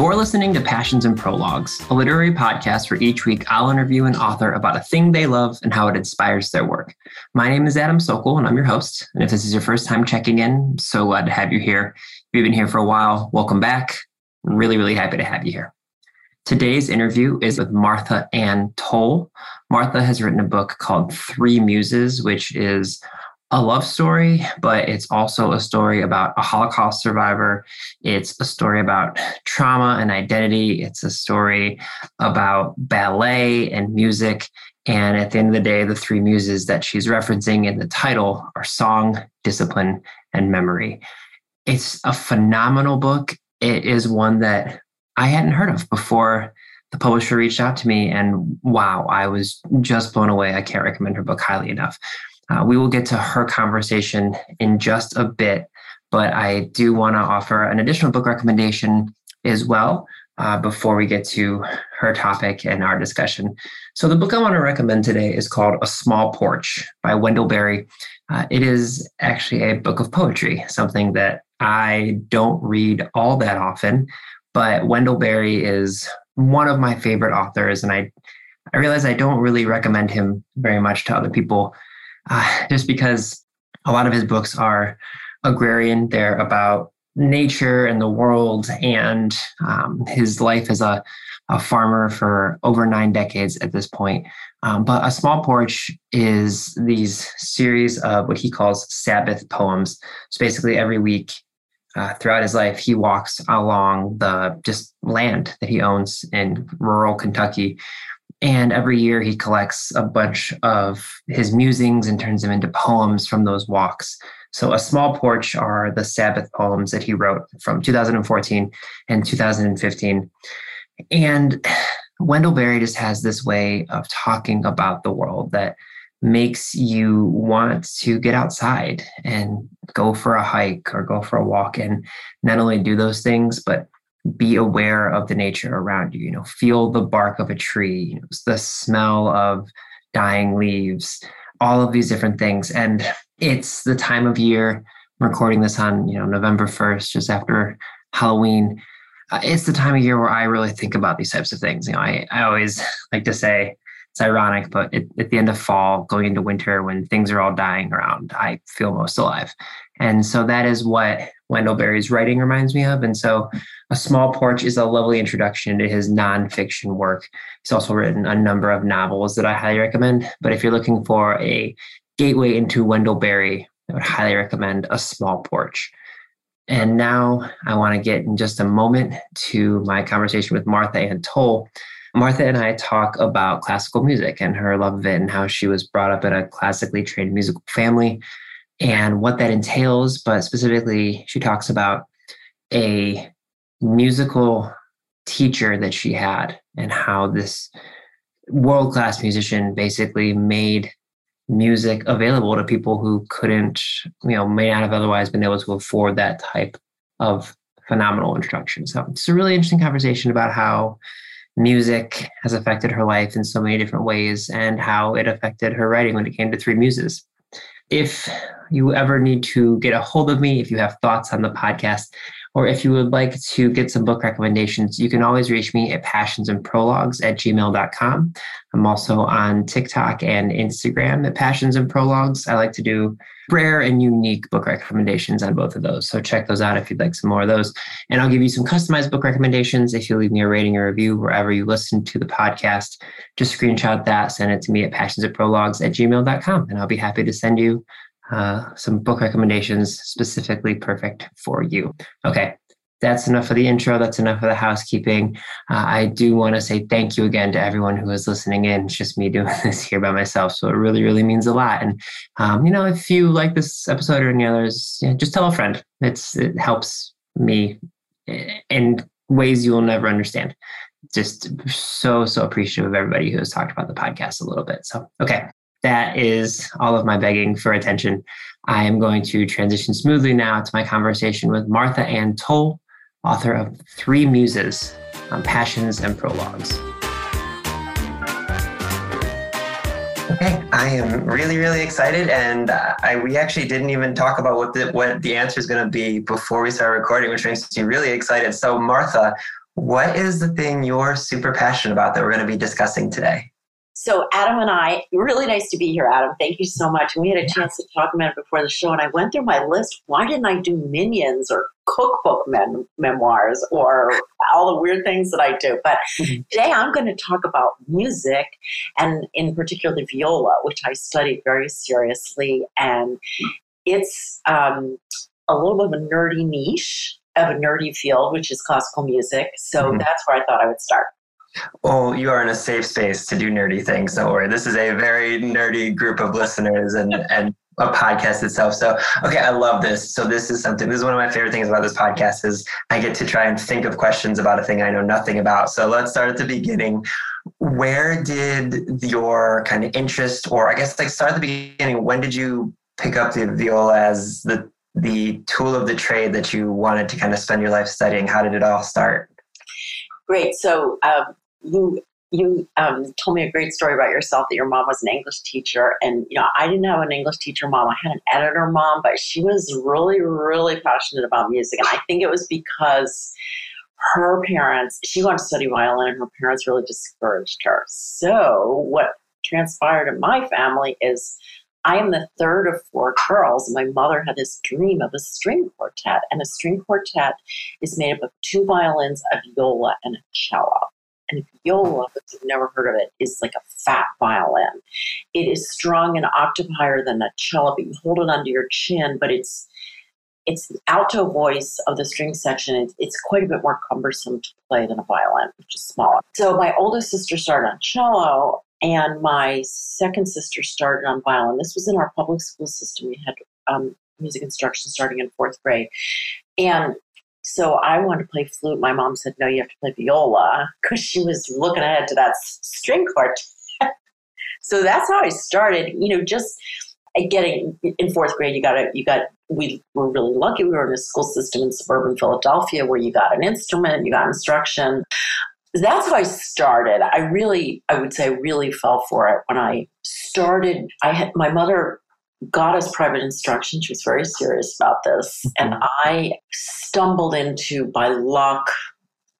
You're listening to Passions and Prologues, a literary podcast where each week I'll interview an author about a thing they love and how it inspires their work. My name is Adam Sokol, and I'm your host. And if this is your first time checking in, so glad to have you here. If you've been here for a while, welcome back. I'm really, really happy to have you here. Today's interview is with Martha Anne Toll. Martha has written a book called Three Muses, which is a love story, but it's also a story about a Holocaust survivor. It's a story about trauma and identity. It's a story about ballet and music. And at the end of the day, the three muses that she's referencing in the title are song, discipline, and memory. It's a phenomenal book. It is one that I hadn't heard of before the publisher reached out to me. And wow, I was just blown away. I can't recommend her book highly enough. Uh, we will get to her conversation in just a bit, but I do want to offer an additional book recommendation as well uh, before we get to her topic and our discussion. So, the book I want to recommend today is called A Small Porch by Wendell Berry. Uh, it is actually a book of poetry, something that I don't read all that often, but Wendell Berry is one of my favorite authors, and I I realize I don't really recommend him very much to other people uh, just because a lot of his books are agrarian. They're about nature and the world and um, his life as a, a farmer for over nine decades at this point. Um, but A Small Porch is these series of what he calls Sabbath poems. So basically, every week uh, throughout his life, he walks along the just land that he owns in rural Kentucky and every year he collects a bunch of his musings and turns them into poems from those walks. So, A Small Porch are the Sabbath poems that he wrote from 2014 and 2015. And Wendell Berry just has this way of talking about the world that makes you want to get outside and go for a hike or go for a walk and not only do those things, but be aware of the nature around you you know feel the bark of a tree you know, the smell of dying leaves all of these different things. And it's the time of year I'm recording this on you know november 1st just after halloween. Uh, it's the time of year where i really think about these types of things. You know i, I always like to say it's ironic but it, at the end of fall going into winter when things are all dying around i feel most alive. And so that is what Wendell Berry's writing reminds me of. And so A Small Porch is a lovely introduction to his nonfiction work. He's also written a number of novels that I highly recommend. But if you're looking for a gateway into Wendell Berry, I would highly recommend A Small Porch. And now I want to get in just a moment to my conversation with Martha Anne Toll. Martha and I talk about classical music and her love of it and how she was brought up in a classically trained musical family and what that entails. But specifically, she talks about a musical teacher that she had and how this world class musician basically made music available to people who couldn't, you know, may not have otherwise been able to afford that type of phenomenal instruction. So it's a really interesting conversation about how music has affected her life in so many different ways and how it affected her writing when it came to Three Muses. If you ever need to get a hold of me, if you have thoughts on the podcast, Or if you would like to get some book recommendations, you can always reach me at passionsandprologues at gmail.com. I'm also on TikTok and Instagram at Passions and Prologues. I like to do rare and unique book recommendations on both of those. So check those out if you'd like some more of those. And I'll give you some customized book recommendations if you leave me a rating or review wherever you listen to the podcast. Just screenshot that, send it to me at passionsandprologues at gmail.com, and I'll be happy to send you uh, some book recommendations specifically perfect for you. Okay, that's enough of the intro. That's enough of the housekeeping. Uh, I do want to say thank you again to everyone who is listening in. It's just me doing this here by myself. So it really, really means a lot. And, um, you know, if you like this episode or any others, just tell a friend. It's, it helps me in ways you will never understand. Just so, so appreciative of everybody who has talked about the podcast a little bit. So, okay, that is all of my begging for attention. I am going to transition smoothly now to my conversation with Martha Anne Toll author of Three Muses on Passions and Prologues. Okay, I am really, really excited, and uh, I, we actually didn't even talk about what the what the answer is going to be before we start recording, which makes me really excited. So, Martha, what is the thing you're super passionate about that we're going to be discussing today? So Adam and I, really nice to be here, Adam. Thank you so much. And We had a chance to talk about it before the show, and I went through my list. Why didn't I do minions or cookbook mem- memoirs or all the weird things that I do? But mm-hmm. today I'm going to talk about music, and in particular the viola, which I studied very seriously, and it's um, a little bit of a nerdy niche of a nerdy field, which is classical music. So mm-hmm. that's where I thought I would start. Well, you are in a safe space to do nerdy things. Don't worry. This is a very nerdy group of listeners and, and a podcast itself. So, okay, I love this. So this is something, this is one of my favorite things about this podcast is I get to try and think of questions about a thing I know nothing about. So let's start at the beginning. Where did your kind of interest, or I guess like start at the beginning, when did you pick up the viola as the the tool of the trade that you wanted to kind of spend your life studying? How did it all start? Great. So um, you you um, told me a great story about yourself that your mom was an English teacher, and you know I didn't have an English teacher mom. I had an editor mom, but she was really, really passionate about music, and I think it was because her parents she wanted to study violin, and her parents really discouraged her. So what transpired in my family is I am the third of four girls, and my mother had this dream of a string quartet. And a string quartet is made up of two violins, a viola, and a cello. And viola, if you've never heard of it, is like a fat violin. It is strung an octave higher than a cello, but you hold it under your chin, but it's it's the alto voice of the string section. It's, it's quite a bit more cumbersome to play than a violin, which is smaller. So my oldest sister started on cello, and my second sister started on violin. This was in our public school system. We had um, music instruction starting in fourth grade, and so I wanted to play flute. My mom said, "No, you have to play viola," because she was looking ahead to that string quartet. so that's how I started. You know, just eh, getting in fourth grade, you got it. You got. We were really lucky. We were in a school system in suburban Philadelphia where you got an instrument, you got instruction. That's how I started. I really, I would say, really fell for it when I started. I had my mother got us private instruction. She was very serious about this. And mm-hmm. I stumbled into, by luck,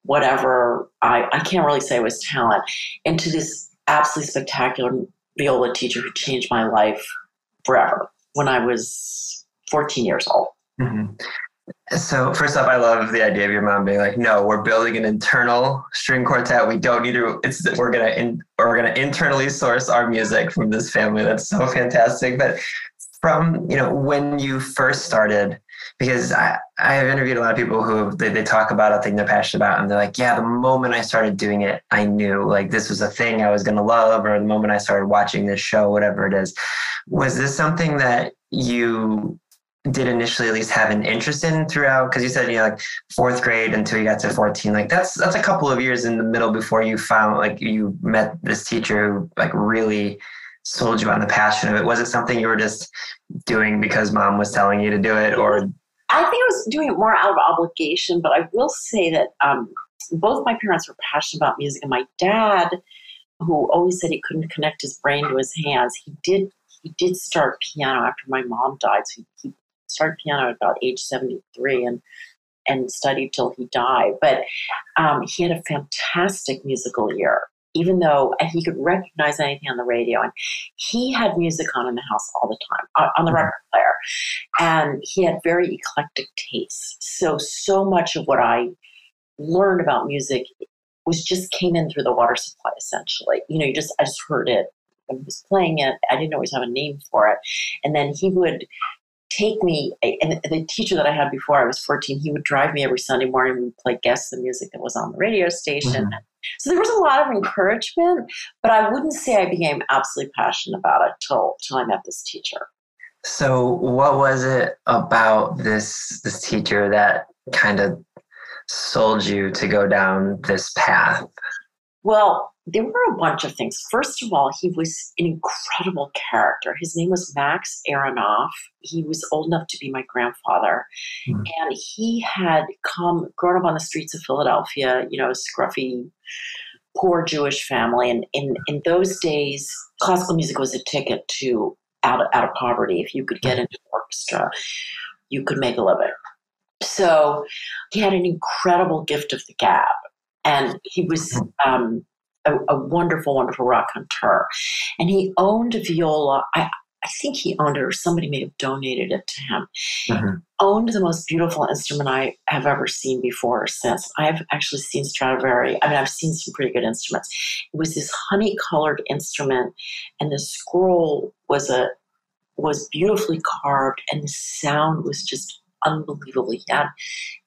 whatever, I, I can't really say it was talent, into this absolutely spectacular viola teacher who changed my life forever when I was 14 years old. Mm-hmm. So first off, I love the idea of your mom being like, "No, we're building an internal string quartet. We don't need to. It's we're gonna in, we're gonna internally source our music from this family. That's so fantastic." But from you know when you first started because I, I have interviewed a lot of people who they, they talk about a thing they're passionate about and they're like yeah the moment i started doing it i knew like this was a thing i was to love or the moment i started watching this show whatever it is was this something that you did initially at least have an interest in throughout because you said you know like fourth grade until you got to 14 like that's that's a couple of years in the middle before you found like you met this teacher who like really sold you on the passion of it? Was it something you were just doing because mom was telling you to do it, or? I think I was doing it more out of obligation, but I will say that um, both my parents were passionate about music, and my dad, who always said he couldn't connect his brain to his hands, he did. He did start piano after my mom died. So he, he started piano at about age seventy three, and and studied till he died. But um, he had a fantastic musical ear, even though he could recognize anything on the radio. And he had music on in the house all the time, uh, on the mm-hmm. record player. And he had very eclectic tastes. So, so much of what I learned about music was just came in through the water supply essentially. You know, you just I just heard it and he was playing it. I didn't always have a name for it. And then he would take me and the teacher that I had before I was 14, he would drive me every Sunday morning. We'd play guess the music that was on the radio station. Mm-hmm. So there was a lot of encouragement, but I wouldn't say I became absolutely passionate about it till till I met this teacher. So what was it about this this teacher that kind of sold you to go down this path? Well, there were a bunch of things. First of all, he was an incredible character. His name was Max Aronoff. He was old enough to be my grandfather. Mm. And he had come, grown up on the streets of Philadelphia, you know, a scruffy, poor Jewish family. And in, in those days, classical music was a ticket to out of, out of poverty. If you could get hmm. into orchestra, you could make a living. So he had an incredible gift of the gab. And he was hmm. um, a, a, wonderful, wonderful raconteur. And he owned a viola. I, I think he owned it, or somebody may have donated it to him. Mm-hmm. Owned the most beautiful instrument I have ever seen before or since. I've actually seen Stradivari. I mean, I've seen some pretty good instruments. It was this honey colored instrument, and the scroll was a was beautifully carved, and the sound was just unbelievable. He had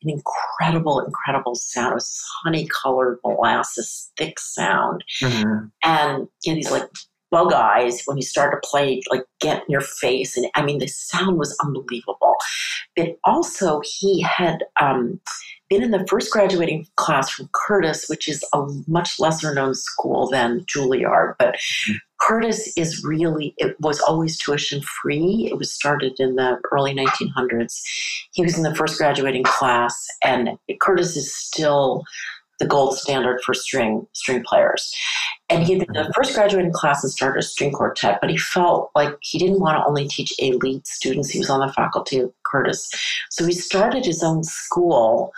an incredible, incredible sound. It was this honey colored molasses thick sound. Mm-hmm. And you know, these like bug eyes when he started to play, like get in your face. And I mean, the sound was unbelievable. But also, he had um, been in the first graduating class from Curtis, which is a much lesser known school than Juilliard. But mm-hmm. Curtis is really, it was always tuition free. It was started in the early 1900s. He was in the first graduating class, and Curtis is still the gold standard for string string players. And he the first graduating class and started a string quartet, but he felt like he didn't want to only teach elite students. He was on the faculty of Curtis. So he started his own school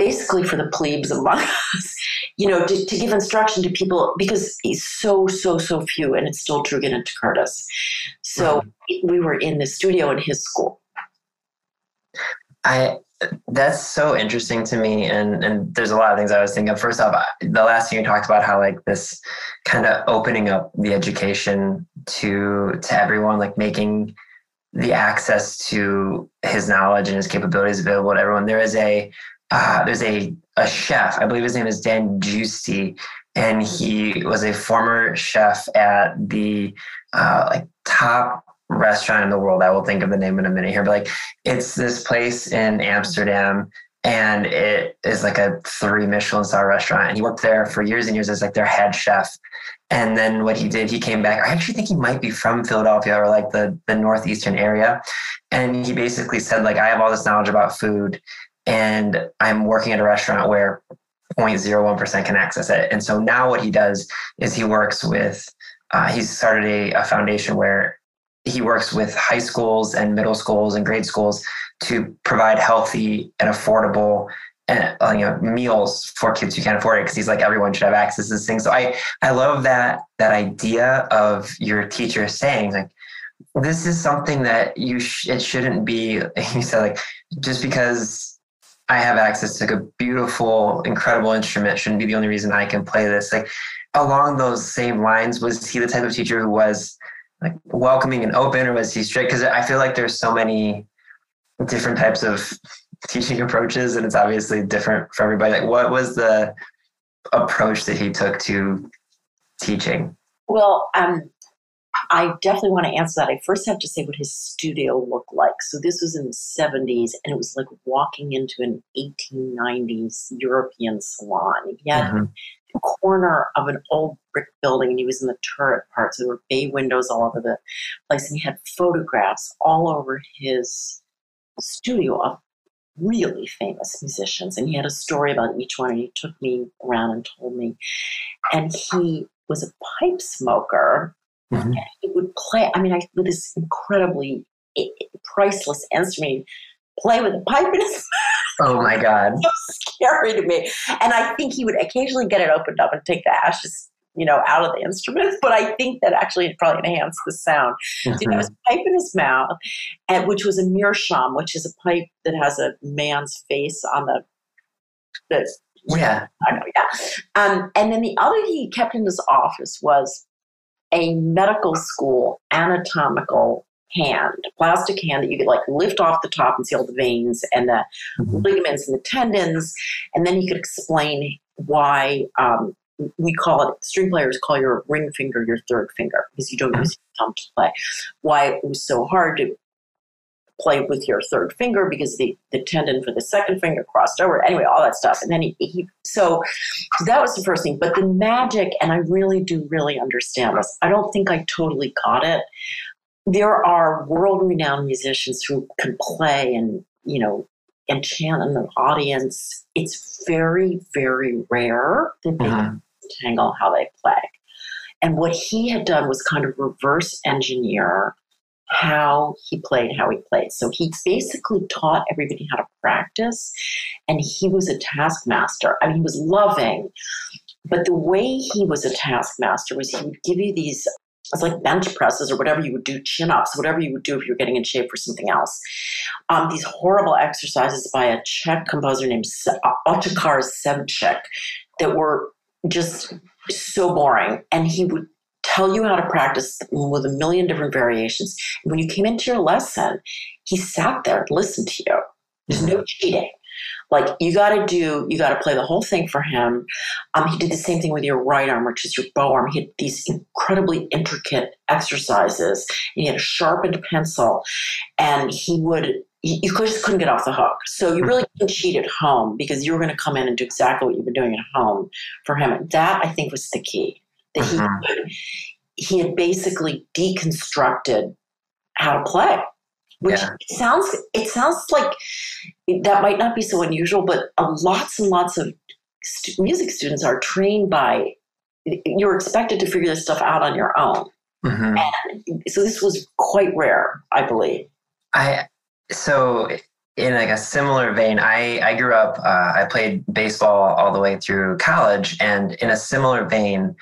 basically for the plebes among us, you know, to, to, give instruction to people because he's so, so, so few, and it's still true into Curtis. So we were in the studio in his school. I that's so interesting to me, and and there's a lot of things I was thinking of. First off, the last thing you talked about how like this kind of opening up the education to to everyone, like making the access to his knowledge and his capabilities available to everyone. There is a uh, there's a, a chef, I believe his name is Dan Giusti, and he was a former chef at the uh, like top restaurant in the world. I will think of the name in a minute here, but like it's this place in Amsterdam and it is like a three Michelin star restaurant. And he worked there for years and years as like their head chef. And then what he did, he came back. I actually think he might be from Philadelphia or like the the northeastern area. And he basically said, like, I have all this knowledge about food and I'm working at a restaurant where 0.01% can access it. And so now what he does is he works with, uh, he's started a, a foundation where he works with high schools and middle schools and grade schools to provide healthy and affordable and uh, you know meals for kids who can't afford it because he's like everyone should have access to this thing so i i love that that idea of your teacher saying like this is something that you sh- it shouldn't be he said like just because I have access to a beautiful, incredible instrument shouldn't be the only reason I can play this. Like along those same lines, was he the type of teacher who was like welcoming and open, or was he strict? Because I feel like there's so many different types of teaching approaches, and it's obviously different for everybody. Like, what was the approach that he took to teaching? Well, um, I definitely want to answer that. I first have to say what his studio looked like. So this was in the 70s, and it was like walking into an 1890s European salon. He had mm-hmm. the corner of an old brick building, and he was in the turret part. So there were bay windows all over the place, and he had photographs all over his studio of really famous musicians. And he had a story about each one, and he took me around and told me. And he was a pipe smoker Mm-hmm. He would play. I mean, I with this incredibly priceless instrument, play with a pipe in his Oh my God. so scary to me. And I think he would occasionally get it opened up and take the ashes, you know, out of the instrument. But I think that actually it probably enhanced the sound. Mm-hmm. So he had his pipe in his mouth, and which was a meerschaum, which is a pipe that has a man's face on the the Yeah. I know, yeah. Um, and then the other he kept in his office was a medical school anatomical hand, plastic hand that you could like lift off the top and see all the veins and the Mhm. ligaments and the tendons. And then he could explain why um, we call it, string players call your ring finger your third finger because you don't use your thumb to play. Why it was so hard to play with your third finger because the, the tendon for the second finger crossed over. Anyway, all that stuff. And then he, he so that was the first thing. But the magic, and I really do really understand this. I don't think I totally got it. There are world renowned musicians who can play and, you know, enchant an audience. It's very, very rare that they Mhm. tangle how they play. And what he had done was kind of reverse engineer how he played, how he played. So he basically taught everybody how to practice, and he was a taskmaster. I mean, he was loving, but the way he was a taskmaster was he would give you these. It's like bench presses or whatever you would do, chin ups, whatever you would do if you were getting in shape for something else. Um, these horrible exercises by a Czech composer named Se- Otakar Ševčík that were just so boring. And he would tell you how to practice with a million different variations. And when you came into your lesson, he sat there and listened to you. There's no cheating. Like you got to do, you got to play the whole thing for him. Um, he did the same thing with your right arm, which is your bow arm. He had these incredibly intricate exercises. And he had a sharpened pencil, and he would. You you just couldn't get off the hook. So you really couldn't cheat at home because you were going to come in and do exactly what you were doing at home for him. That I think was the key. That he he had basically deconstructed how to play which Yeah. it sounds it sounds like that might not be so unusual but lots and lots of st- music students are trained by you're expected to figure this stuff out on your own Mhm. so this was quite rare i believe I so in like a similar vein, I I grew up. Uh, I played baseball all the way through college, and in a similar vein,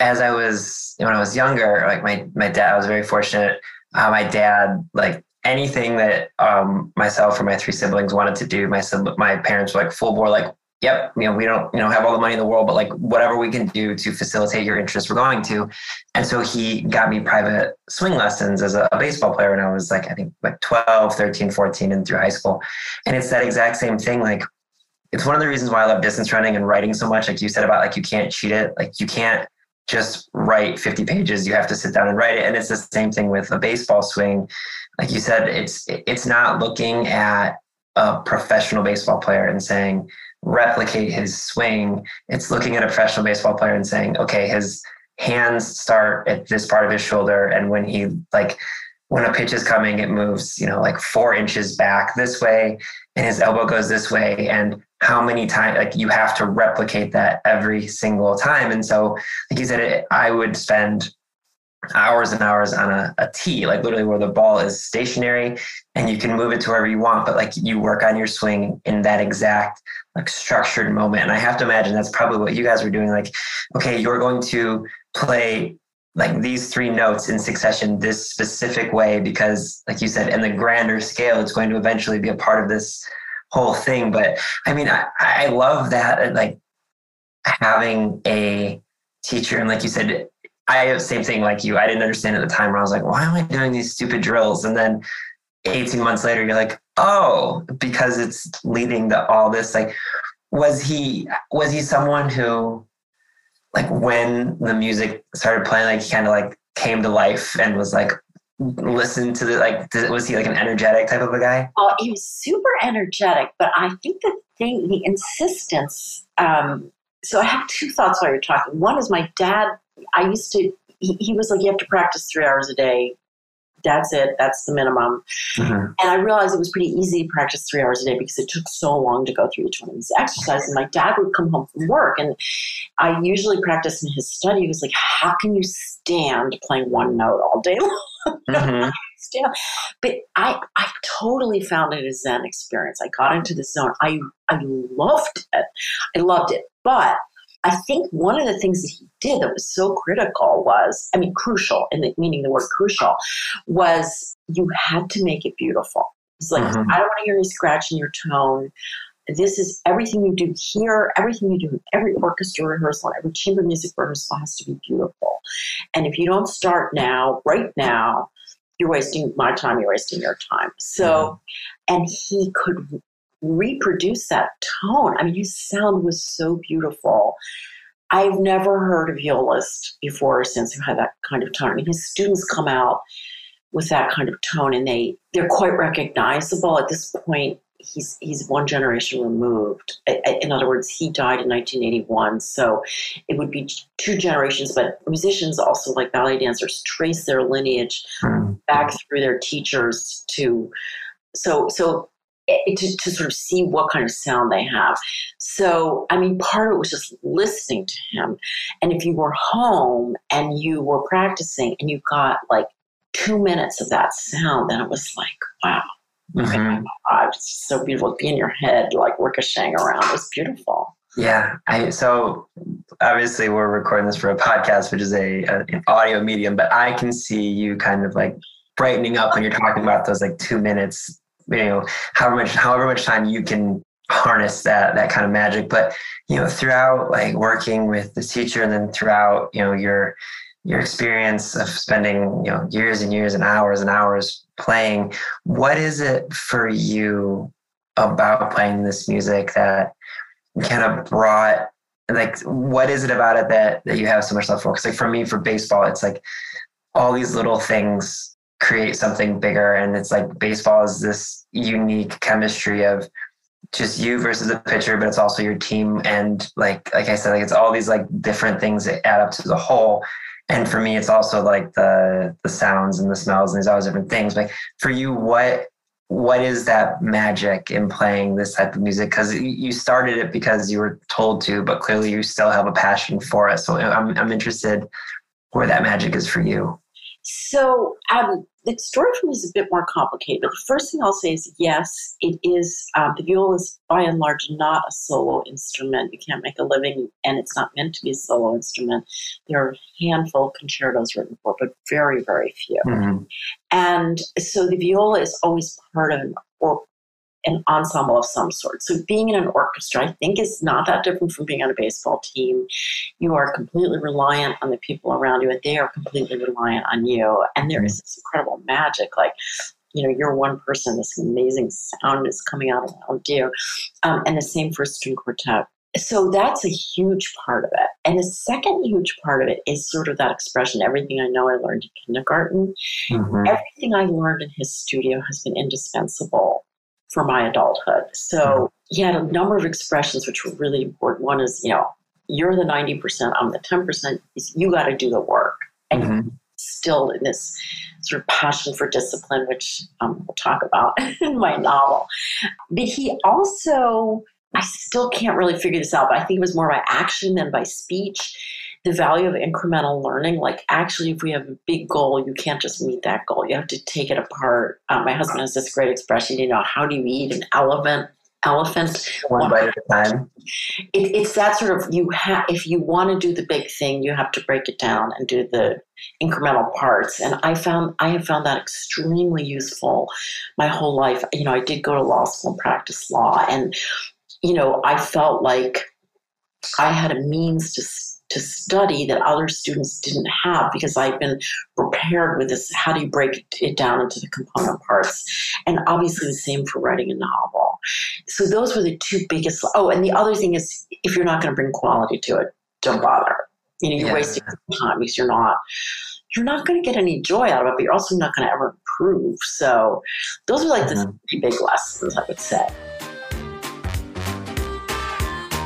as I was when I was younger, like my my dad, I was very fortunate. Uh, my dad, like anything that um, myself or my three siblings wanted to do, my my parents were like full bore, like, yep, you know, we don't you know have all the money in the world, but like whatever we can do to facilitate your interest, we're going to. And so he got me private swing lessons as a, a baseball player when I was like, I think like 12, 13, 14, and through high school. And it's that exact same thing. Like, it's one of the reasons why I love distance running and writing so much. Like you said about like, you can't cheat it. Like, you can't just write 50 pages. You have to sit down and write it. And it's the same thing with a baseball swing. Like you said, it's, it's not looking at a professional baseball player and saying, replicate his swing. It's looking at a professional baseball player and saying, okay, his, hands start at this part of his shoulder and when he like when a pitch is coming it moves you know like four inches back this way and his elbow goes this way and how many times like you have to replicate that every single time. And so like you said it, i would spend hours and hours on a, a tee like literally where the ball is stationary and you can move it to wherever you want but like you work on your swing in that exact like structured moment. And i have to imagine that's probably what you guys were doing like okay you're going to play like these three notes in succession this specific way because like you said in the grander scale it's going to eventually be a part of this whole thing but i mean i, I love that uh, like having a teacher and like you said i same thing like you. I didn't understand at the time where i was like why am i doing these stupid drills? And then 18 months later you're like oh because it's leading to all this like was he was he someone who like when the music started playing like he kind of like came to life and was like listen to the like did, was he like an energetic type of a guy oh he was super energetic but i think the thing the insistence um, so i have two thoughts while you're talking one is my dad i used to he, he was like you have to practice three hours a day that's it that's the minimum mm-hmm. and I realized it was pretty easy to practice three hours a day because it took so long to go through each one of these exercises. And my dad would come home from work, and I usually practiced in his study. He was like, How can you stand playing one note all day long? Mm-hmm. stand. But I, I totally found it a Zen experience. I got into the zone. I, I loved it. I loved it. But I think one of the things that he did that was so critical was, I mean, crucial, in the, meaning the word crucial, was you had to make it beautiful. It's like, mm-hmm. I don't want to hear you scratching your tone. This is everything you do here, everything you do every orchestra rehearsal, every chamber music rehearsal has to be beautiful. And if you don't start now, right now, you're wasting my time, you're wasting your time. So, mm-hmm. and he could reproduce that tone. I mean, his sound was so beautiful. I've never heard a violist before or since who had that kind of tone. I mean, his students come out with that kind of tone and they they're quite recognizable at this point he's he's one generation removed in other words he died in 1981 so it would be two generations but musicians also like ballet dancers trace their lineage mm-hmm. back through their teachers to so so to, to sort of see what kind of sound they have. So, I mean, part of it was just listening to him. And if you were home and you were practicing and you got like two minutes of that sound, then it was like, wow. Mm-hmm. It's so beautiful. To be in your head, like ricocheting around. It was beautiful. Yeah. I, so obviously we're recording this for a podcast, which is a, a, an audio medium, but I can see you kind of like brightening up when you're talking about those like two minutes you know however much however much time you can harness that that kind of magic but you know throughout like working with the teacher and then throughout you know your your experience of spending you know years and years and hours and hours playing what is it for you about playing this music that kind of brought like what is it about it that that you have so much love for because like for me for baseball it's like all these little things create something bigger. And it's like baseball is this unique chemistry of just you versus the pitcher, but it's also your team. And like like I said, like it's all these like different things that add up to the whole. And for me, it's also like the the sounds and the smells, and there's always different things. Like for you, what what is that magic in playing this type of music? Because you started it because you were told to, but clearly you still have a passion for it. So I'm I'm interested where that magic is for you. So um, the story for me is a bit more complicated. But the first thing I'll say is yes, it is. Um, the viola is by and large not a solo instrument. You can't make a living, and it's not meant to be a solo instrument. There are a handful of concertos written for, but very, very few. Mm-hmm. And so the viola is always part of an or an ensemble of some sort. So being in an orchestra, I think, is not that different from being on a baseball team. You are completely reliant on the people around you, and they are completely reliant on you. And there is this incredible magic, like you know, you're one person, this amazing sound is coming out around you. Um, and the same for string quartet. So that's a huge part of it. And the second huge part of it is sort of that expression everything I know I learned in kindergarten. Mm-hmm. Everything I learned in his studio has been indispensable for my adulthood. So mm-hmm. he had a number of expressions which were really important. One is, you know, you're the 90%, I'm the 10%, you got to do the work. And mm-hmm. still in this sort of passion for discipline, which um, we'll talk about in my novel. But he also, I still can't really figure this out, but I think it was more by action than by speech the value of incremental learning. Like, actually, if we have a big goal, you can't just meet that goal. You have to take it apart. Um, my husband has this great expression, you know, how do you eat an elephant? Elephant one bite at a time. It, it's that sort of you have. If you want to do the big thing, you have to break it down and do the incremental parts. And I found I have found that extremely useful my whole life. You know, I did go to law school and practice law, and you know, I felt like I had a means to to study that other students didn't have because I've been prepared with this. How do you break it down into the component parts? And obviously, the same for writing a novel. So, those were the two biggest. Oh, and the other thing is if you're not going to bring quality to it, don't bother. You know, you're yeah. wasting time because you're not. You're not going to get any joy out of it, but you're also not going to ever improve. So, those are like mm-hmm. the three big lessons I would say.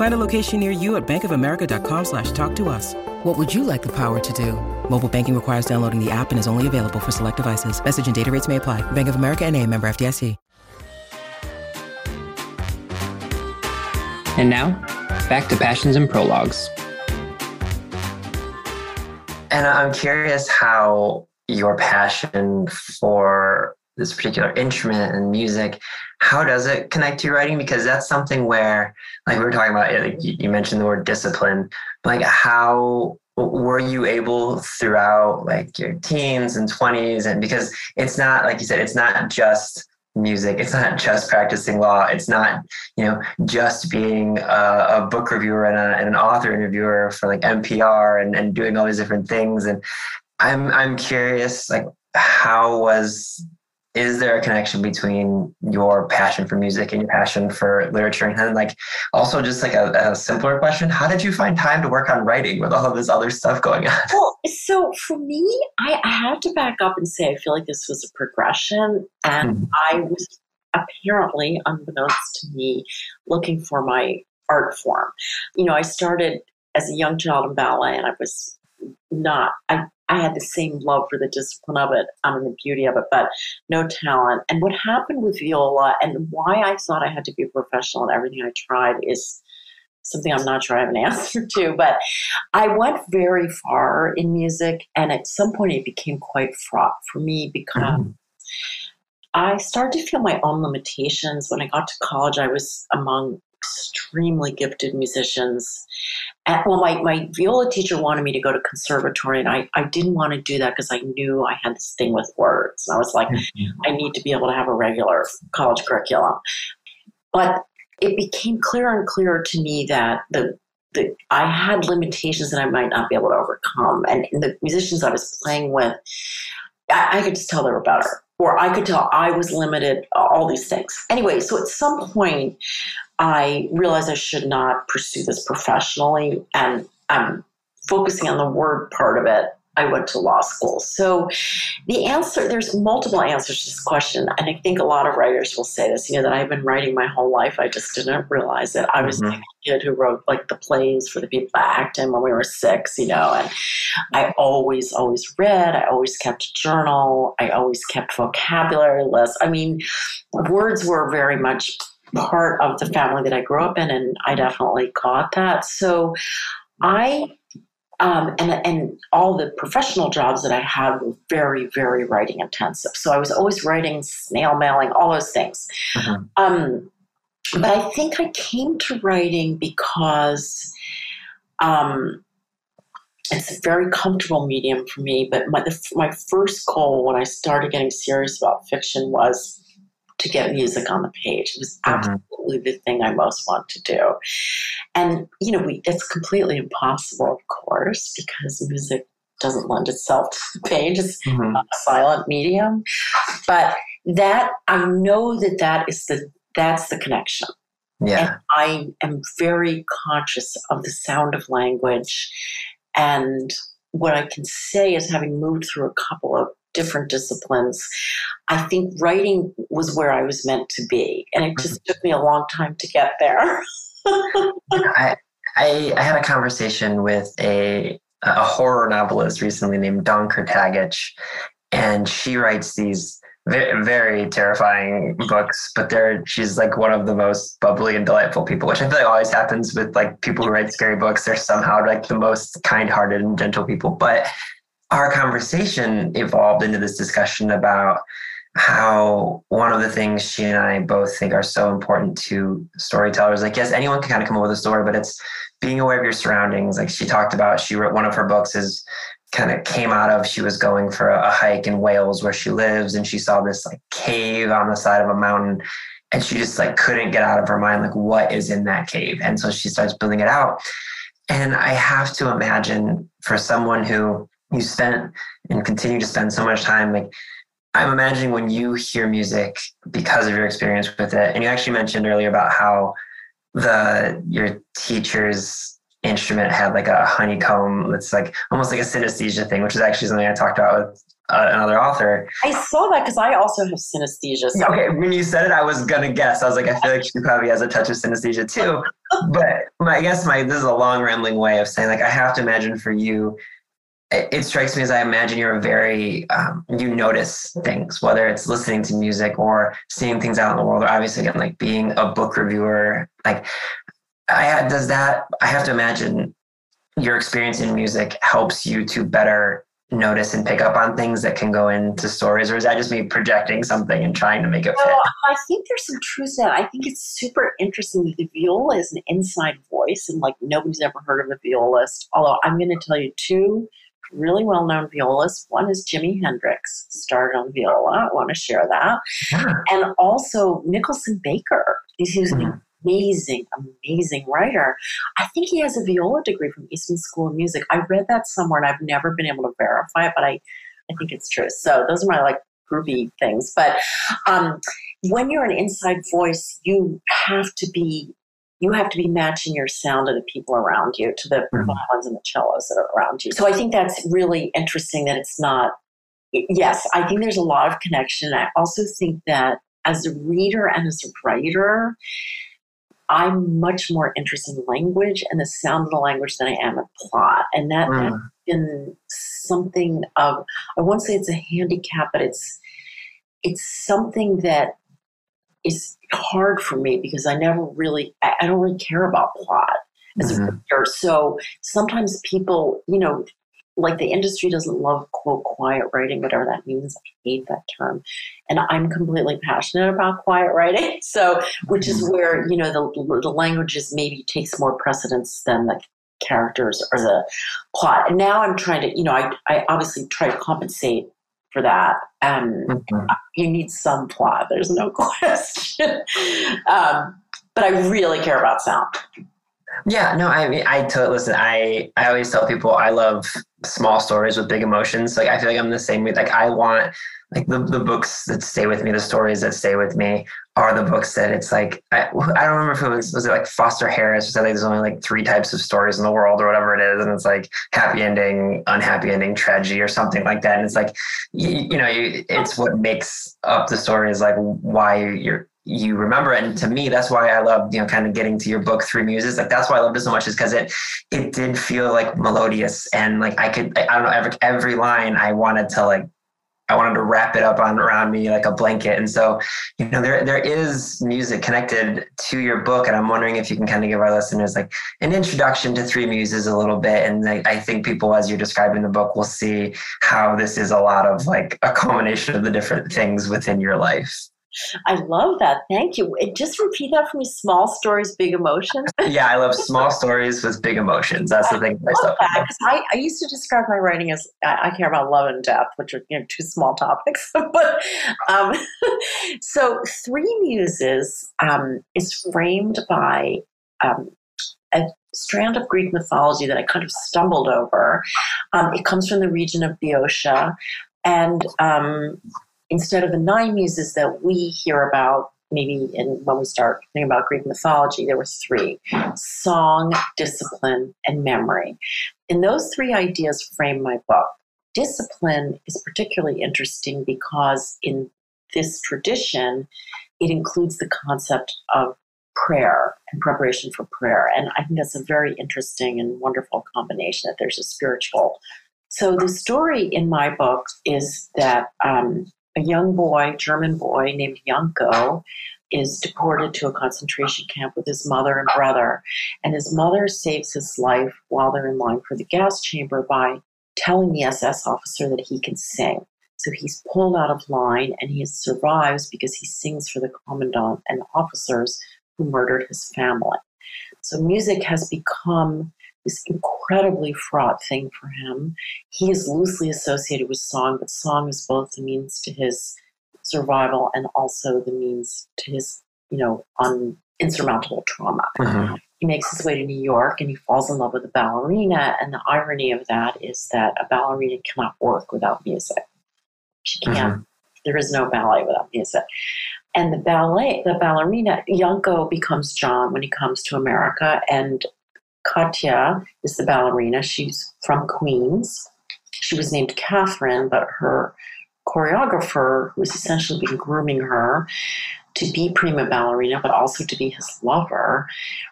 Find a location near you at bankofamerica.com slash talk to us. What would you like the power to do? Mobile banking requires downloading the app and is only available for select devices. Message and data rates may apply. Bank of America and a member FDIC. And now, back to Passions and Prologues. And I'm curious how your passion for this particular instrument and music how does it connect to your writing? Because that's something where like we were talking about like you mentioned the word discipline like how were you able throughout like your teens and 20s and because it's not like you said it's not just music it's not just practicing law it's not you know just being a, a book reviewer and, a, and, an author interviewer for like npr and, and doing all these different things. And i'm i'm curious like how was is there a connection between your passion for music and your passion for literature? And then like also just like a, a, simpler question how did you find time to work on writing with all of this other stuff going on? Well so for me i, I have to back up and say i feel like this was a progression and mm-hmm. i was apparently unbeknownst to me looking for my art form. You know i started as a young child in ballet and i was not I I had the same love for the discipline of it um, and the beauty of it, but no talent. And what happened with viola and why I thought I had to be a professional in everything I tried is something I'm not sure I have an answer to. But I went very far in music, and at some point it became quite fraught for me because. Mm-hmm. I started to feel my own limitations. When I got to college, I was among extremely gifted musicians. And, well, my, my viola teacher wanted me to go to conservatory, and I, I didn't want to do that because I knew I had this thing with words. And I was like, mm-hmm. I need to be able to have a regular college curriculum. But it became clearer and clearer to me that the the, I had limitations that I might not be able to overcome. And the musicians I was playing with, I, I could just tell they were better or I could tell I was limited, all these things. Anyway, so at some point, I realized I should not pursue this professionally, and I'm focusing on the word part of it. I went to law school. So the answer, there's multiple answers to this question. And I think a lot of writers will say this, you know, that I've been writing my whole life. I just didn't realize it. I was mm-hmm. the kid who wrote like the plays for the people to act in when we were six, you know, and I always, always read. I always kept a journal. I always kept vocabulary lists. I mean, words were very much part of the family that I grew up in, and I definitely caught that. So I um, and and all the professional jobs that I had were very very writing intensive. So I was always writing, snail mailing, all those things. Uh-huh. Um, but I think I came to writing because um, it's a very comfortable medium for me. But my the, my first goal when I started getting serious about fiction was to get music on the page. It was mm-hmm. absolutely mm-hmm. the thing I most want to do. And, you know, we, it's completely impossible, of course, because music doesn't lend itself to the page. It's mm-hmm. a silent medium. But that, I know that that is the, that's the connection. Yeah. And I am very conscious of the sound of language. And what I can say is having moved through a couple of different disciplines. I think writing was where I was meant to be, and it just took me a long time to get there. I, I, I had a conversation with a a horror novelist recently named Dawn Kurtagich, and she writes these very, very terrifying books, but there she's like one of the most bubbly and delightful people, which I feel like always happens with like people who write scary books. They're somehow like the most kind-hearted and gentle people. But our conversation evolved into this discussion about how one of the things she and I both think are so important to storytellers. Like, yes, anyone can kind of come up with a story, but it's being aware of your surroundings. Like she talked about, she wrote one of her books is kind of came out of she was going for a, hike in Wales where she lives and she saw this like cave on the side of a mountain and she just like couldn't get out of her mind like what is in that cave and so she starts building it out and I have to imagine for someone who you spent and continue to spend so much time like i'm imagining when you hear music because of your experience with it and you actually mentioned earlier about how the your teacher's instrument had like a honeycomb that's like almost like a synesthesia thing which is actually something i talked about with uh, another author. I saw that because I also have synesthesia. So. Okay, when you said it, I was gonna guess. I was like, I feel like she probably has a touch of synesthesia too. but my, I guess my this is a long rambling way of saying like I have to imagine for you. It, strikes me as I imagine you're a very um, you notice things, whether it's listening to music or seeing things out in the world, or obviously again like being a book reviewer. Like, I does that? I have to imagine your experience in music helps you to better notice and pick up on things that can go into stories or is that just me projecting something and trying to make it fit i think there's some truth to that i think it's super interesting that the viola is an inside voice and like nobody's ever heard of a violist although i'm going to tell you two really well-known violists one is jimi hendrix started on viola i want to share that yeah. and also nicholson baker he's mm-hmm amazing, amazing writer. I think he has a viola degree from Eastman School of Music. I read that somewhere and I've never been able to verify it, but I, I think it's true. So those are my like groovy things. But um, when you're an inside voice, you have to be you have to be matching your sound to the people around you, to the mm-hmm. violins and the cellos that are around you. So I think that's really interesting that it's not. Yes, I think there's a lot of connection. I also think that as a reader and as a writer, I'm much more interested in language and the sound of the language than I am in plot. And that mm. has been something of I won't say it's a handicap, but it's it's something that is hard for me because I never really I, I don't really care about plot as mm-hmm. a writer. So sometimes people, you know, like the industry doesn't love quote quiet writing, whatever that means. I hate that term. And I'm completely passionate about quiet writing. So, which is mm-hmm. where, you know, the, the languages maybe takes more precedence than the characters or the plot. And now I'm trying to, you know, I, I obviously try to compensate for that. Um, mm-hmm. You need some plot, there's no question. um, but I really care about sound. Yeah, no, I mean, I totally listen. I I always tell people I love small stories with big emotions. Like I feel like I'm the same way. Like I want like the, the books that stay with me, the stories that stay with me are the books that it's like I, I don't remember if it was was it like Foster Harris or something. There's only like three types of stories in the world or whatever it is, and it's like happy ending, unhappy ending, tragedy or something like that. And it's like you, you know, you, it's what makes up the story is like why you're you remember it. And to me, that's why I love, you know, kind of getting to your book, Three Muses. Like that's why I loved it so much is because it it did feel like melodious and like I could I don't know every every line I wanted to like I wanted to wrap it up on around me like a blanket. And so, you know, there there is music connected to your book, and I'm wondering if you can kind of give our listeners like an introduction to Three Muses a little bit. And I, I think people, as you're describing the book, will see how this is a lot of like a culmination of the different things within your life. I love that. Thank you. Just repeat that for me. Small stories, big emotions. yeah, I love small stories with big emotions. That's the thing. I, love I, I, used to describe my writing as I, I, care about love and death, which are you know two small topics. but um, so, Three Muses um, is framed by um, a strand of Greek mythology that I kind of stumbled over. Um, it comes from the region of Boeotia, and um, instead of the nine muses that we hear about maybe in, when we start thinking about Greek mythology, there were three song, discipline, and memory. And those three ideas frame my book. Discipline is particularly interesting because in this tradition, it includes the concept of prayer and preparation for prayer. And I think that's a very interesting and wonderful combination that there's a spiritual. So the story in my book is that um, a young boy, German boy named Janko, is deported to a concentration camp with his mother and brother. And his mother saves his life while they're in line for the gas chamber by telling the SS officer that he can sing. So he's pulled out of line and he survives because he sings for the commandant and officers who murdered his family. So music has become this incredibly fraught thing for him. He is loosely associated with song, but song is both the means to his survival and also the means to his, you know, un, insurmountable trauma. Mm-hmm. He makes his way to New York and he falls in love with a ballerina. And the irony of that is that a ballerina cannot work without music. She can't. Mm-hmm. There is no ballet without music. And the ballet, the ballerina, Yanko becomes John when he comes to America, and Katya is the ballerina. She's from Queens. she was named Catherine, but her choreographer, who was essentially been grooming her to be prima ballerina, but also to be his lover,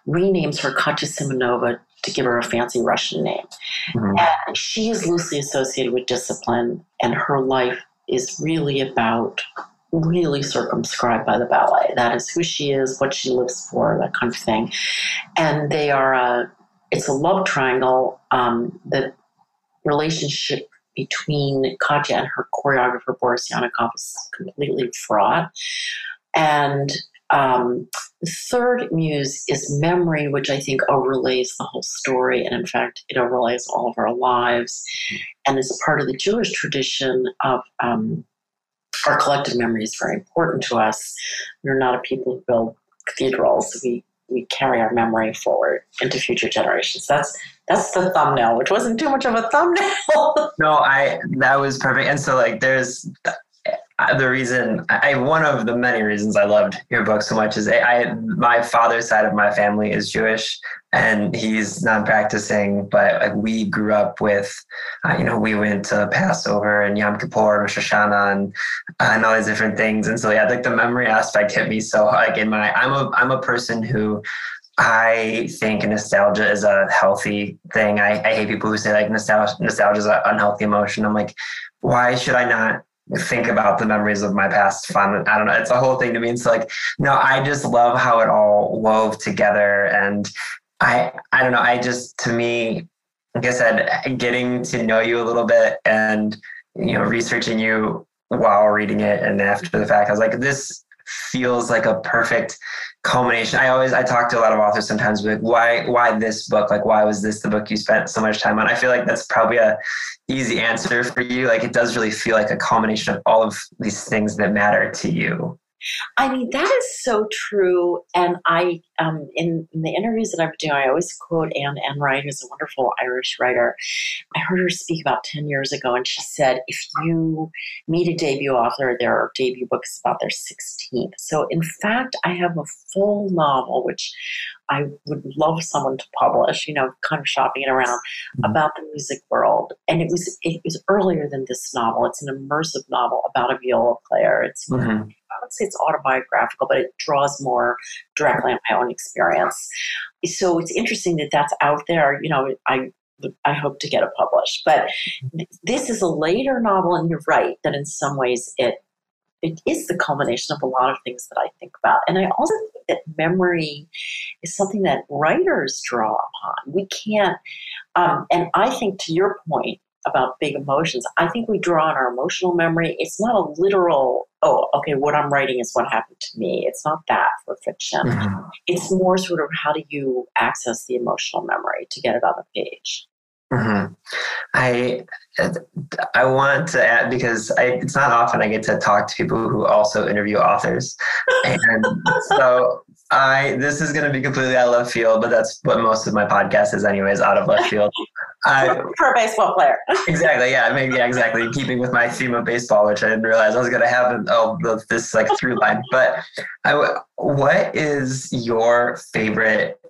renames her Katya Simonova to give her a fancy Russian name. Mm-hmm. And she is loosely associated with discipline, and her life is really about really circumscribed by the ballet. That is who she is, what she lives for, that kind of thing. And they are a, it's a love triangle. Um, the relationship between Katya and her choreographer Boris Yannikov is completely fraught. And um, the third muse is memory, which I think overlays the whole story. And in fact, it overlays all of our lives and is part of the Jewish tradition of um, our collective memory is very important to us. We're not a people who build cathedrals. We we carry our memory forward into future generations. That's that's the thumbnail, which wasn't too much of a thumbnail. no, I that was perfect. And so like there's the reason I one of the many reasons I loved your book so much is I, my father's side of my family is Jewish and he's not practicing, but like we grew up with, uh, you know, we went to Passover and Yom Kippur and Hashanah and, uh, and all these different things, and so yeah, like the memory aspect hit me so like in my I'm a I'm a person who I think nostalgia is a healthy thing. I, I hate people who say like nostalgia nostalgia is an unhealthy emotion. I'm like, why should I not think about the memories of my past fun. I don't know. It's a whole thing to me. It's like, no, I just love how it all wove together. And I, I don't know. I just, to me, like I said, getting to know you a little bit and, you know, researching you while reading it and after the fact, I was like, this feels like a perfect culmination. I always I talk to a lot of authors sometimes like why why this book? Like why was this the book you spent so much time on? I feel like that's probably a easy answer for you. Like it does really feel like a culmination of all of these things that matter to you. I mean, that is so true. And I, um, in, in, the interviews that I've been doing, I always quote Anne Enright, who's a wonderful Irish writer. I heard her speak about 10 years ago, and she said, if you meet a debut author, their debut book is about their 16th. So, in fact, I have a full novel, which I would love someone to publish, you know, kind of shopping it around mm-hmm. about the music world. And it was it was earlier than this novel. It's an immersive novel about a viola player. It's mm-hmm. I would say it's autobiographical, but it draws more directly on my own experience. So it's interesting that that's out there. You know, I I hope to get it published. But this is a later novel, and you're right that in some ways it it is the culmination of a lot of things that I think about. And I also think that memory is something that writers draw upon. We can't, um, and I think to your point about big emotions, I think we draw on our emotional memory. It's not a literal, oh, okay, what I'm writing is what happened to me. It's not that for fiction. Mm-hmm. It's more sort of how do you access the emotional memory to get it on the page. Mm-hmm. I I want to add because I, it's not often I get to talk to people who also interview authors, and so I this is going to be completely out of left field, but that's what most of my podcast is, anyways, out of left field. I, for a baseball player. exactly. Yeah. Maybe. Yeah. Exactly. Keeping with my theme of baseball, which I didn't realize I was going to have. Oh, this like through line. But I, what is your favorite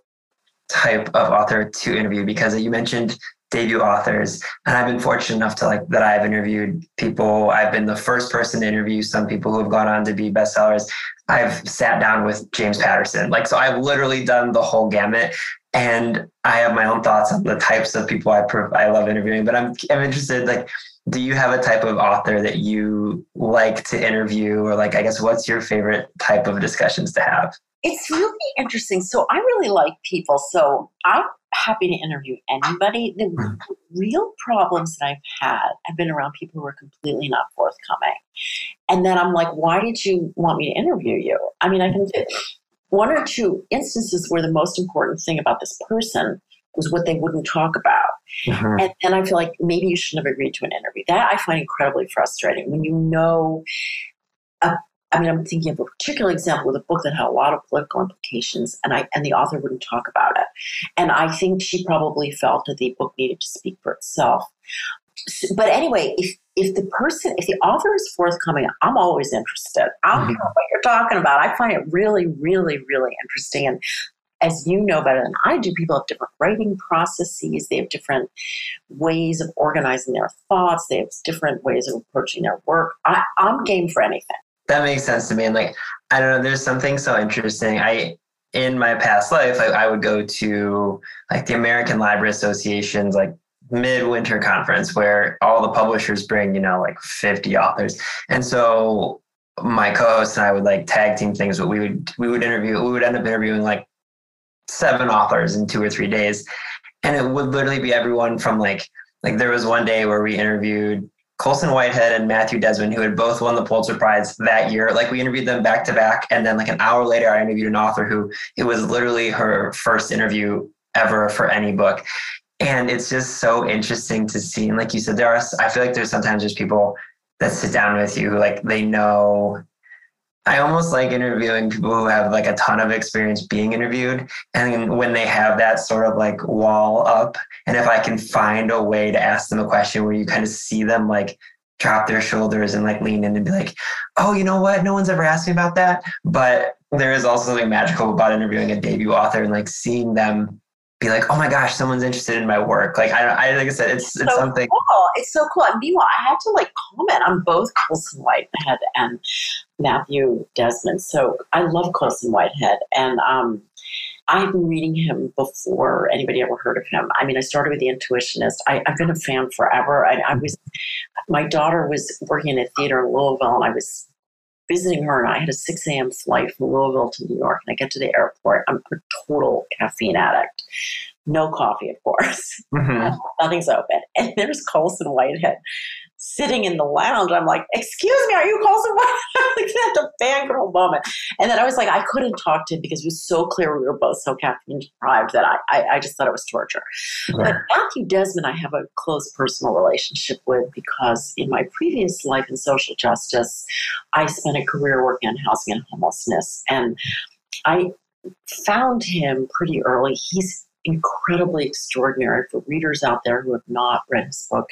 type of author to interview? Because you mentioned debut authors and i've been fortunate enough to like that i've interviewed people i've been the first person to interview some people who have gone on to be bestsellers i've sat down with james patterson like so i've literally done the whole gamut and i have my own thoughts on the types of people i i love interviewing but i'm i'm interested like do you have a type of author that you like to interview or like i guess what's your favorite type of discussions to have it's really interesting so i really like people so I'm happy to interview anybody. The hmm. real problems that I've had have been around people who are completely not forthcoming. And then I'm like, why did you want me to interview you? I mean, I can one or two instances where the most important thing about this person was what they wouldn't talk about. Mm-hmm. And then I feel like maybe you shouldn't have agreed to an interview. That I find incredibly frustrating when you know a I mean, I'm thinking of a particular example with a book that had a lot of political implications, and I and the author wouldn't talk about it. And I think she probably felt that the book needed to speak for itself. But anyway, if if the person, if the author is forthcoming, I'm always interested. I don't mm-hmm. know what you're talking about. I find it really, really, really interesting. And as you know better than I do, people have different writing processes. They have different ways of organizing their thoughts. They have different ways of approaching their work. I, I'm game for anything. That makes sense to me. And like, I don't know, there's something so interesting. I, in my past life, I, I would go to like the American Library Association's like midwinter conference where all the publishers bring, you know, like 50 authors. And so my co-host and I would like tag team things, but we would we would interview we would end up interviewing like seven authors in two or three days. And it would literally be everyone from like like there was one day where we interviewed Colson Whitehead and Matthew Desmond, who had both won the Pulitzer Prize that year. Like we interviewed them back to back. And then like an hour later, I interviewed an author who it was literally her first interview ever for any book. And it's just so interesting to see. And like you said, there are, I feel like there's sometimes there's people that sit down with you like they know I almost like interviewing people who have like a ton of experience being interviewed. And when they have that sort of like wall up, and if I can find a way to ask them a question where you kind of see them like drop their shoulders and like lean in and be like, oh, you know what? No one's ever asked me about that. But there is also something magical about interviewing a debut author and like seeing them be like, oh my gosh, someone's interested in my work. Like I, I like I said, it's it's so something. Cool. It's so cool. And meanwhile, I had to like comment on both Colson Whitehead and Matthew Desmond. So I love Colson Whitehead, and um, I've been reading him before anybody ever heard of him. I mean, I started with The Intuitionist. I, have been a fan forever. I, I was, my daughter was working in a theater in Louisville, and I was visiting her and I had a 6 a.m. flight from Louisville to New York. And I get to the airport. I'm a total caffeine addict. No coffee, of course. Mm-hmm. Nothing's open. And there's Colson Whitehead sitting in the lounge. I'm like, excuse me, are you Colson Whitehead? like that's a fangirl moment. And then I was like, I couldn't talk to him because it was so clear we were both so caffeine deprived that I, I, I just thought it was torture. Okay. But Matthew Desmond, I have a close personal relationship with because in my previous life in social justice, I spent a career working on housing and homelessness. And I found him pretty early. He's incredibly extraordinary for readers out there who have not read his book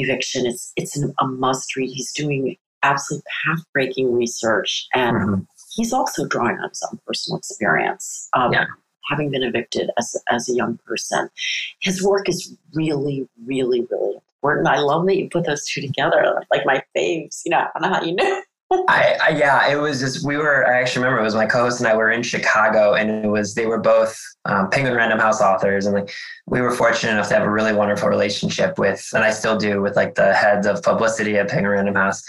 eviction it's it's an, a must read he's doing absolutely path-breaking research and mm-hmm. he's also drawing on his own personal experience um, yeah. having been evicted as, as a young person his work is really really really important i love that you put those two together like my faves you know i don't know how you know I, I, yeah, it was just we were. I actually remember it was my co-host and I were in Chicago, and it was they were both um, Penguin Random House authors, and like we were fortunate enough to have a really wonderful relationship with, and I still do with like the heads of publicity at Penguin Random House.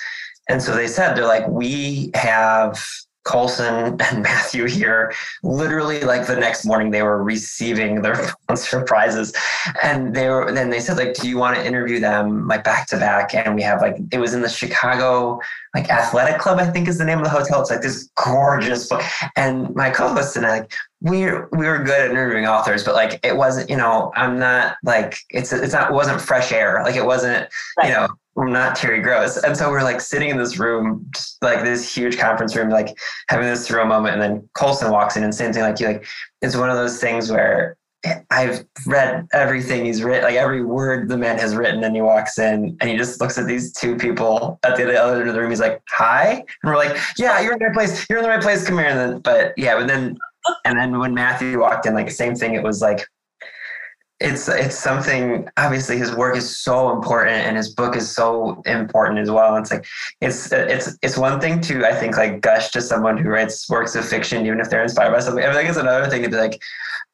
And so they said they're like we have Colson and Matthew here, literally like the next morning they were receiving their sponsor prizes. And they were then they said, like, do you want to interview them like back to back? And we have like it was in the Chicago like athletic club, I think is the name of the hotel. It's like this gorgeous book. And my co-host and I like we we were good at interviewing authors, but like it wasn't, you know, I'm not like it's it's not it wasn't fresh air. Like it wasn't, right. you know, not Terry Gross. And so we're like sitting in this room, just like this huge conference room, like having this surreal moment. And then Colson walks in and same thing like you, like it's one of those things where I've read everything he's written, like every word the man has written, and he walks in and he just looks at these two people at the other end of the room. He's like, "Hi," and we're like, "Yeah, you're in the right place. You're in the right place. Come here." And then, but yeah, but then, and then when Matthew walked in, like same thing. It was like, it's it's something obviously his work is so important and his book is so important as well it's like it's it's it's one thing to i think like gush to someone who writes works of fiction even if they're inspired by something i think it's another thing to be like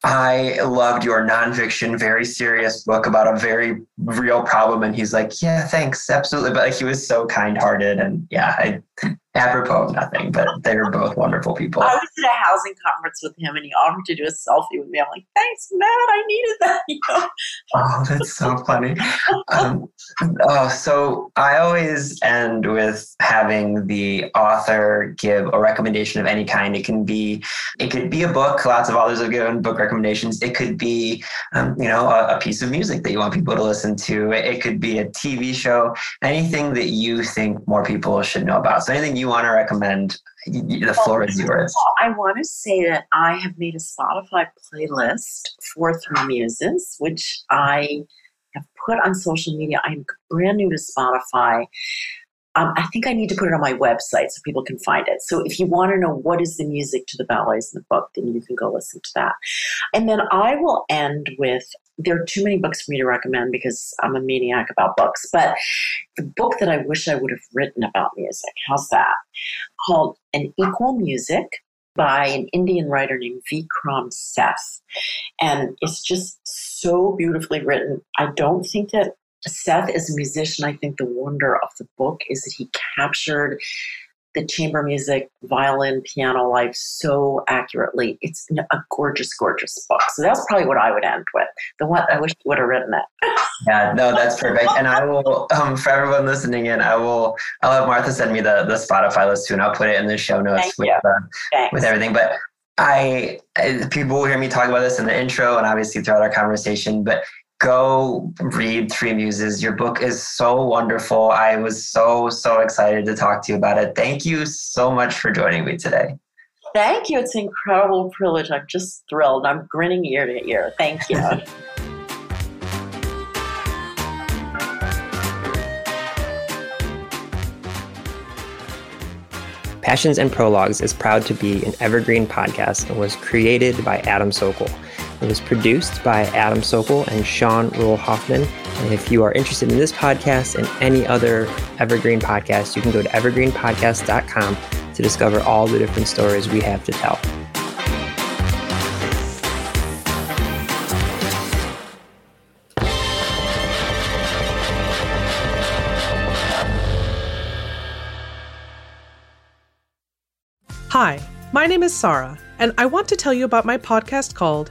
I loved your nonfiction, very serious book about a very real problem. And he's like, Yeah, thanks. Absolutely. But like he was so kind hearted. And yeah, I apropos of nothing, but they were both wonderful people. I was at a housing conference with him and he offered to do a selfie with me. I'm like, thanks, Matt. I needed that. You know? Oh, that's so funny. Um, oh, so I always end with having the author give a recommendation of any kind. It can be, it could be a book. Lots of authors have given book recommendations. It could be, um, you know, a, a, piece of music that you want people to listen to. It, it could be a TV show. Anything that you think more people should know about. So anything you you want to recommend? The floor is yours. I want to say that I have made a Spotify playlist for Three Muses, which I have put on social media. I'm brand new to Spotify. um, I think I need to put it on my website so people can find it. So if you want to know what is the music to the ballets in the book, then you can go listen to that. And then I will end with there are too many books for me to recommend because I'm a maniac about books. But the book that I wish I would have written about music, how's that? Called An Equal Music by an Indian writer named Vikram Seth. And it's just so beautifully written. I don't think that Seth is a musician. I think the wonder of the book is that he captured the chamber music, violin, piano life so accurately. It's a gorgeous, gorgeous book. So that's probably what I would end with. The one I wish you would have written it. yeah, no, that's perfect. And I will, um, for everyone listening in, I will, I'll have Martha send me the the Spotify list too, and I'll put it in the show notes with uh, with everything. But I, people will hear me talk about this in the intro and obviously throughout our conversation, but go read Three Muses. Your book is so wonderful. I was so, so excited to talk to you about it. Thank you so much for joining me today. Thank you. It's an incredible privilege. I'm just thrilled. I'm grinning ear to ear. Thank you. Passions and Prologues is proud to be an evergreen podcast and was created by Adam Sockel. It was produced by Adam Sockel and Sean Rule Hoffman. And if you are interested in this podcast and any other Evergreen podcast, you can go to evergreenpodcast.com to discover all the different stories we have to tell. Hi, my name is Sarah, and I want to tell you about my podcast called